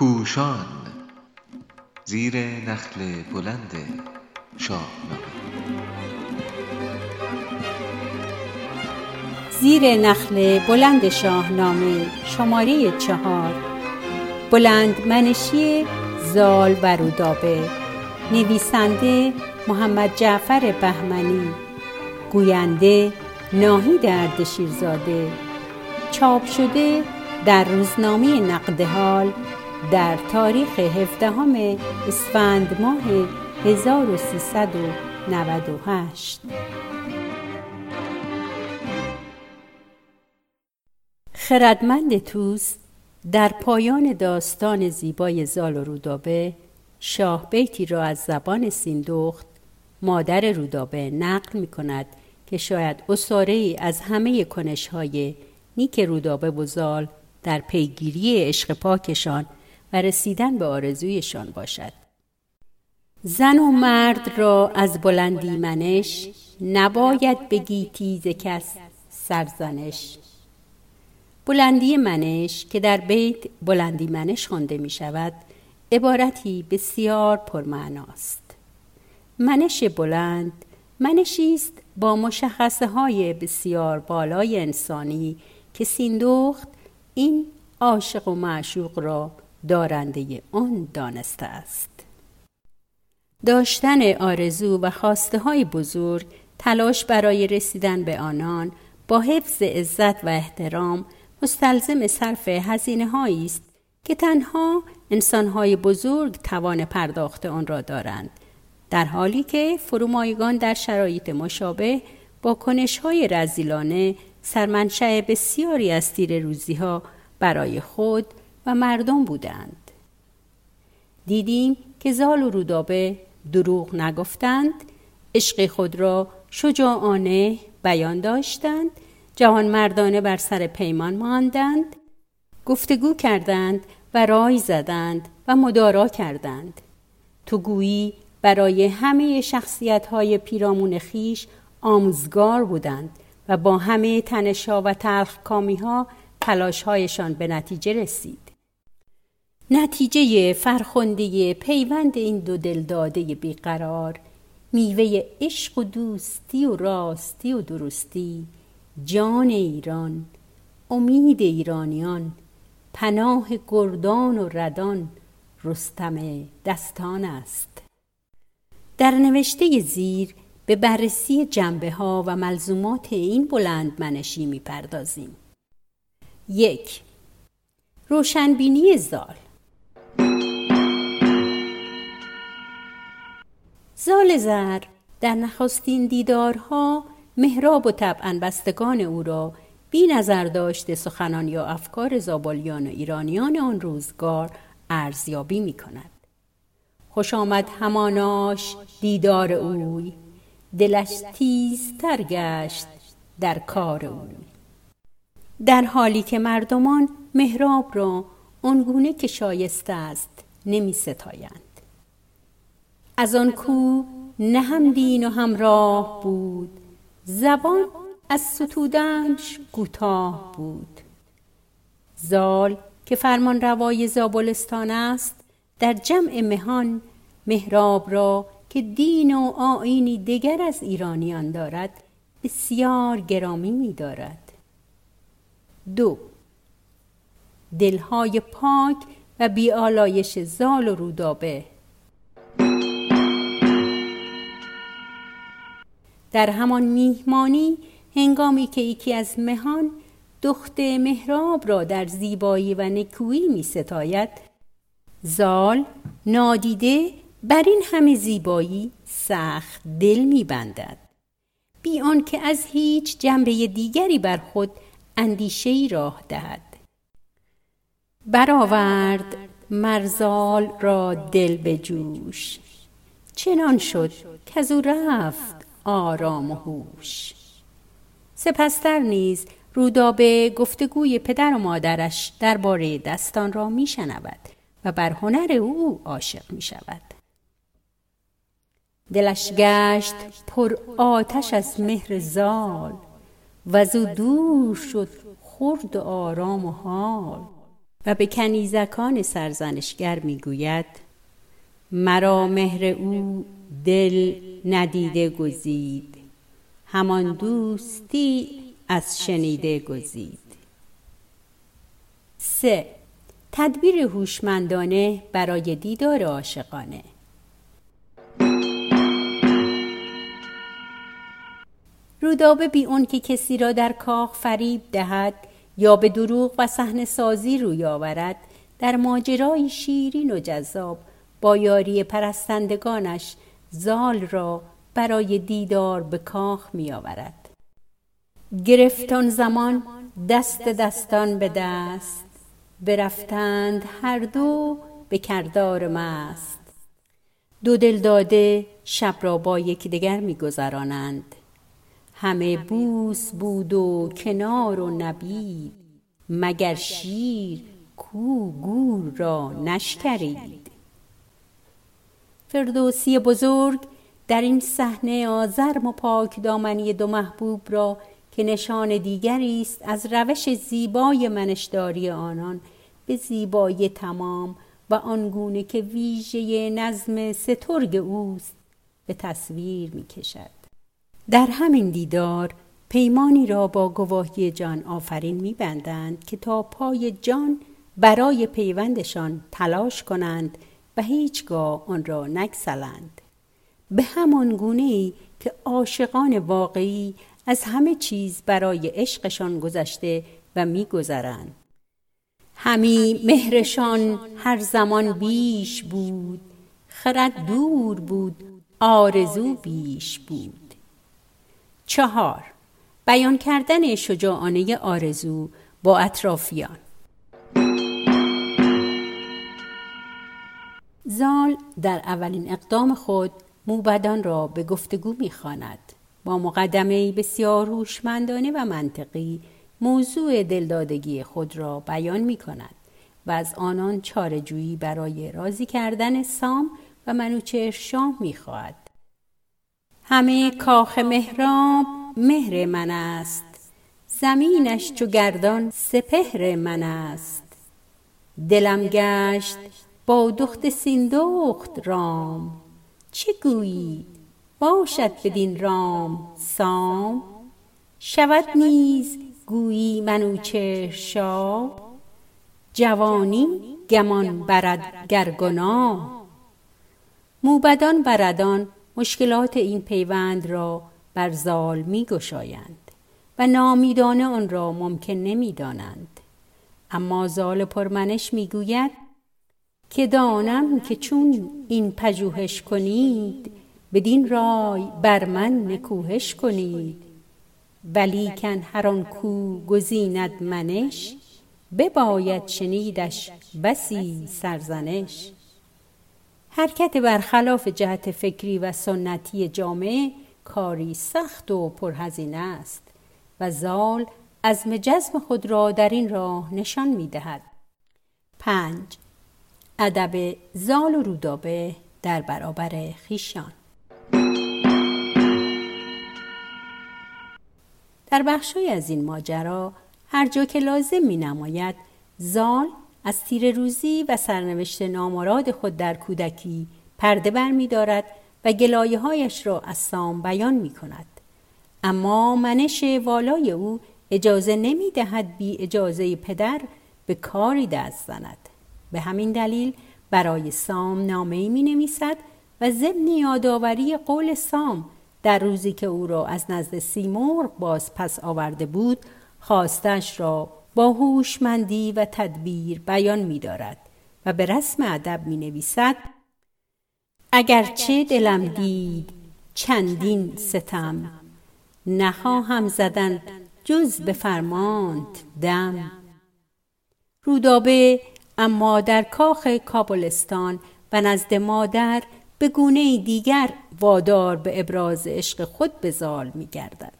پوشان زیر نخل بلند شاهنامه. زیر نخل بلند شاهنامه شماره چهار. بلند منشی زال و رودابه نویسنده محمد جعفر بهمنی. گوینده ناهید اردشیرزاده چاپ شده در روزنامه نقد حال در تاریخ 17 اسفند ماه 1398 خردمند توس در پایان داستان زیبای زال و رودابه شاه بیتی را از زبان سیندخت مادر رودابه نقل می کند که شاید اصاره از همه کنش های نیک رودابه و زال در پیگیری عشق پاکشان و رسیدن به آرزویشان باشد. زن و مرد را از بلندی منش نباید بگی تیز کس سرزنش بلندی منش که در بیت بلندی منش خوانده می شود عبارتی بسیار پرمعناست منش بلند منشی است با مشخصه های بسیار بالای انسانی که سیندخت این عاشق و معشوق را دارنده آن دانسته است. داشتن آرزو و خواسته های بزرگ تلاش برای رسیدن به آنان با حفظ عزت و احترام مستلزم صرف هزینه است که تنها انسانهای بزرگ توان پرداخت آن را دارند در حالی که فرومایگان در شرایط مشابه با کنشهای رزیلانه سرمنشأ بسیاری از تیر روزی ها برای خود مردم بودند. دیدیم که زال و رودابه دروغ نگفتند، عشق خود را شجاعانه بیان داشتند، جهان مردانه بر سر پیمان ماندند، گفتگو کردند و رای زدند و مدارا کردند. تو گویی برای همه شخصیت های پیرامون خیش آموزگار بودند و با همه تنشا و تلخ کامی ها تلاشهایشان به نتیجه رسید. نتیجه فرخنده پیوند این دو دلداده بیقرار میوه عشق و دوستی و راستی و درستی جان ایران امید ایرانیان پناه گردان و ردان رستم دستان است. در نوشته زیر به بررسی جنبه ها و ملزومات این بلند منشی می‌پردازیم. یک روشنبینی زال. زال زر در نخستین دیدارها مهراب و طبعا بستگان او را بی نظر داشته سخنان یا افکار زابالیان و ایرانیان آن روزگار ارزیابی می کند. خوش آمد هماناش دیدار اوی دلش تیزتر گشت در کار اوی در حالی که مردمان مهراب را آنگونه که شایسته است نمی ستایند از آن کو نه هم دین و همراه بود زبان از ستودنش کوتاه بود زال که فرمان روای زابلستان است در جمع مهان مهراب را که دین و آینی دیگر از ایرانیان دارد بسیار گرامی می دارد. دو دلهای پاک و بیالایش زال و رودابه در همان میهمانی هنگامی که یکی از مهان دخت مهراب را در زیبایی و نکویی می ستاید زال نادیده بر این همه زیبایی سخت دل می بندد بی آنکه از هیچ جنبه دیگری بر خود اندیشه ای راه دهد. برآورد مرزال را دل به جوش چنان شد که او رفت آرام و هوش سپستر نیز رودابه گفتگوی پدر و مادرش درباره دستان را میشنود و بر هنر او عاشق می شود. دلش گشت پر آتش از مهر زال و زو دور شد خرد و آرام و حال و به کنیزکان سرزنشگر می‌گوید مرا مهر او دل ندیده گزید. همان دوستی از شنیده گزید. سه. تدبیر هوشمندانه برای دیدار عاشقانه. رودابه بی اون که کسی را در کاخ فریب دهد یا به دروغ و صحنه سازی روی آورد در ماجرای شیرین و جذاب با یاری پرستندگانش زال را برای دیدار به کاخ می آورد. گرفتان زمان دست دستان به دست برفتند هر دو به کردار مست. دو دل داده شب را با یکدیگر میگذرانند. همه بوس بود و کنار و نبید مگر شیر کو گور را نشکرید. فردوسی بزرگ در این صحنه آزرم و پاک دامنی دو محبوب را که نشان دیگری است از روش زیبای منشداری آنان به زیبایی تمام و آنگونه که ویژه نظم سترگ اوست به تصویر می کشد. در همین دیدار پیمانی را با گواهی جان آفرین می بندند که تا پای جان برای پیوندشان تلاش کنند و هیچگاه آن را نگسلند به همان گونه ای که عاشقان واقعی از همه چیز برای عشقشان گذشته و میگذرند. همی مهرشان هر زمان بیش بود خرد دور بود آرزو بیش بود. چهار بیان کردن شجاعانه آرزو با اطرافیان. زال در اولین اقدام خود موبدان را به گفتگو می‌خواند. با مقدمه بسیار هوشمندانه و منطقی موضوع دلدادگی خود را بیان می کند و از آنان چارجویی برای راضی کردن سام و منوچهر شاه می خواهد. همه کاخ مهراب مهر من است. زمینش چو گردان سپهر من است. دلم گشت با دخت سیندخت رام. چه گویی باشد بدین رام سام. شود نیز گویی منوچهر شاه جوانی گمان برد گرگنا موبدان بردان مشکلات این پیوند را بر زال می گشایند و نامیدانه آن را ممکن نمی دانند. اما زال پرمنش می گوید که دانم که چون این پژوهش کنید بدین رای بر من نکوهش کنید ولیکن هر آن کو گزیند منش بباید شنیدش بسی سرزنش حرکت برخلاف جهت فکری و سنتی جامعه کاری سخت و پرهزینه است و زال از جزم خود را در این راه نشان می دهد. پنج ادب زال و رودابه در برابر خیشان در بخشی از این ماجرا هر جا که لازم می نماید زال از تیر روزی و سرنوشت نامراد خود در کودکی پرده بر می دارد و گلایه هایش را از سام بیان می کند. اما منش والای او اجازه نمی دهد بی اجازه پدر به کاری دست زند. به همین دلیل برای سام نامه می نویسد و ضمن یادآوری قول سام در روزی که او را از نزد سیمرغ باز پس آورده بود خواستش را با هوشمندی و تدبیر بیان می دارد و به رسم ادب می نویسد اگرچه دلم دید چندین ستم نخواهم زدن جز به فرمانت دم. رودابه اما در کاخ کابلستان و نزد مادر به گونه دیگر وادار به ابراز عشق خود به زال می گردد.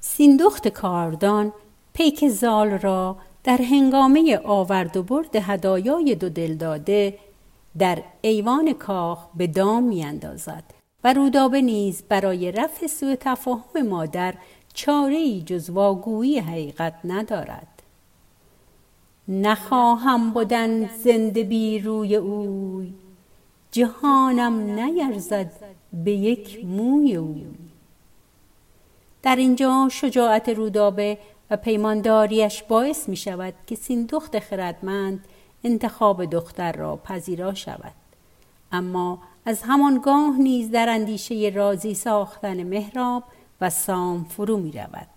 سیندخت کاردان پیک زال را در هنگامه آورد و برد هدایای دو دلداده در ایوان کاخ به دام می اندازد و رودابه نیز برای رفع سوء تفاهم مادر چاره ای جز واگویی حقیقت ندارد. نخواهم بودن زنده بی روی اوی. جهانم نیرزد به یک موی اوی. در اینجا شجاعت رودابه و پیمانداریش باعث می شود که سیندخت خردمند انتخاب دختر را پذیرا شود. اما از همانگاه نیز در اندیشه رازی ساختن مهراب و سام فرو می رود.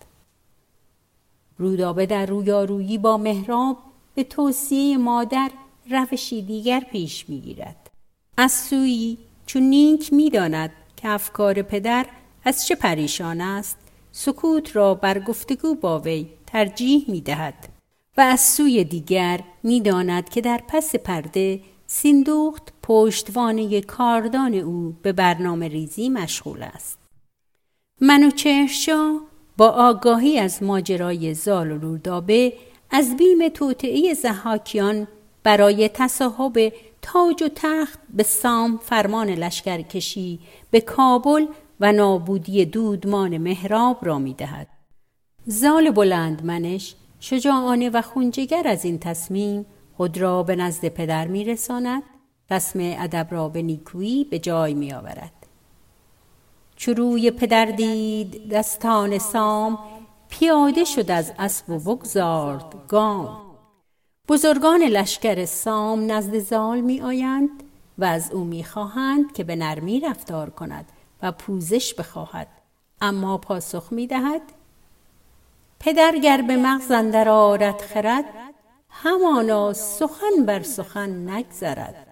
رودابه در رویارویی با مهراب به توصیه مادر روشی دیگر پیش می گیرد. از سویی چون نیک می داند که افکار پدر از چه پریشان است سکوت را بر گفتگو با وی ترجیح می دهد و از سوی دیگر می داند که در پس پرده سیندوخت پشتوانه کاردان او به برنامه ریزی مشغول است. منوچهرشا با آگاهی از ماجرای زال و رودابه از بیم توطعه زحاکیان برای تصاحب تاج و تخت به سام فرمان لشکرکشی به کابل و نابودی دودمان مهراب را می دهد. زال بلندمنش شجاعانه و خونجگر از این تصمیم خود را به نزد پدر می رساند رسم ادب را به نیکویی به جای می آورد. چروی پدر دید دستان سام پیاده شد از اسب و بگذارد گام. بزرگان لشکر سام نزد زال می آیند و از او می خواهند که به نرمی رفتار کند و پوزش بخواهد. اما پاسخ می دهد پدر گر به مغز اندر آرد خرد همانا سخن بر سخن نگذرد.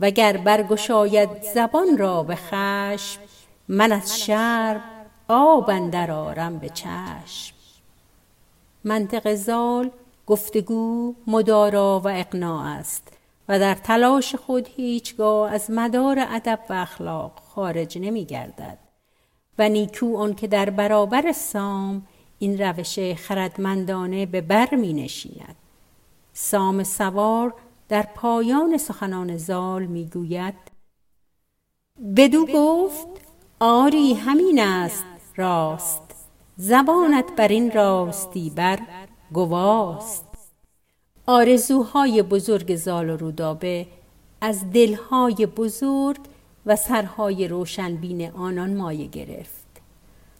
وگر برگشاید زبان را به خشم من از شرب آب اندر آرم به چشم منطق زال گفتگو مدارا و اقناع است و در تلاش خود هیچگاه از مدار ادب و اخلاق خارج نمی گردد و نیکو آن که در برابر سام این روش خردمندانه به بر می نشیند. سام سوار در پایان سخنان زال می گوید بدو گفت آری همین است راست زبانت بر این راستی بر گواست. آرزوهای بزرگ زال و رودابه از دلهای بزرگ و سرهای روشنبین آنان مایه گرفت.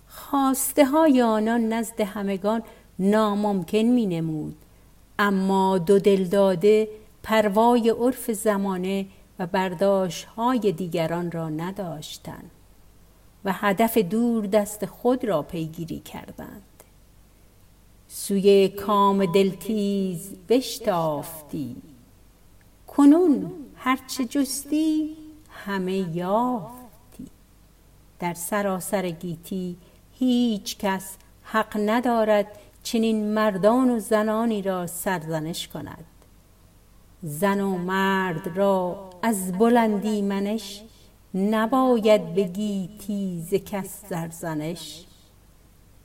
خواسته های آنان نزد همگان ناممکن می نمود اما دو دل داده پروای عرف زمانه و برداشت های دیگران را نداشتند. و هدف دور دست خود را پیگیری کردند. سوی کام دلتیز بشتافتی. کنون هرچه جستی همه یافتی. در سراسر گیتی هیچ کس حق ندارد چنین مردان و زنانی را سرزنش کند. زن و مرد را از بلندی منش نباید بگی تیز کس زرزنش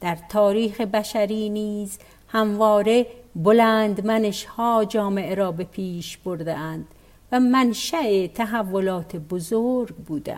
در تاریخ بشری نیز همواره بلند منش ها جامعه را به پیش برده اند و منشأ تحولات بزرگ بوده.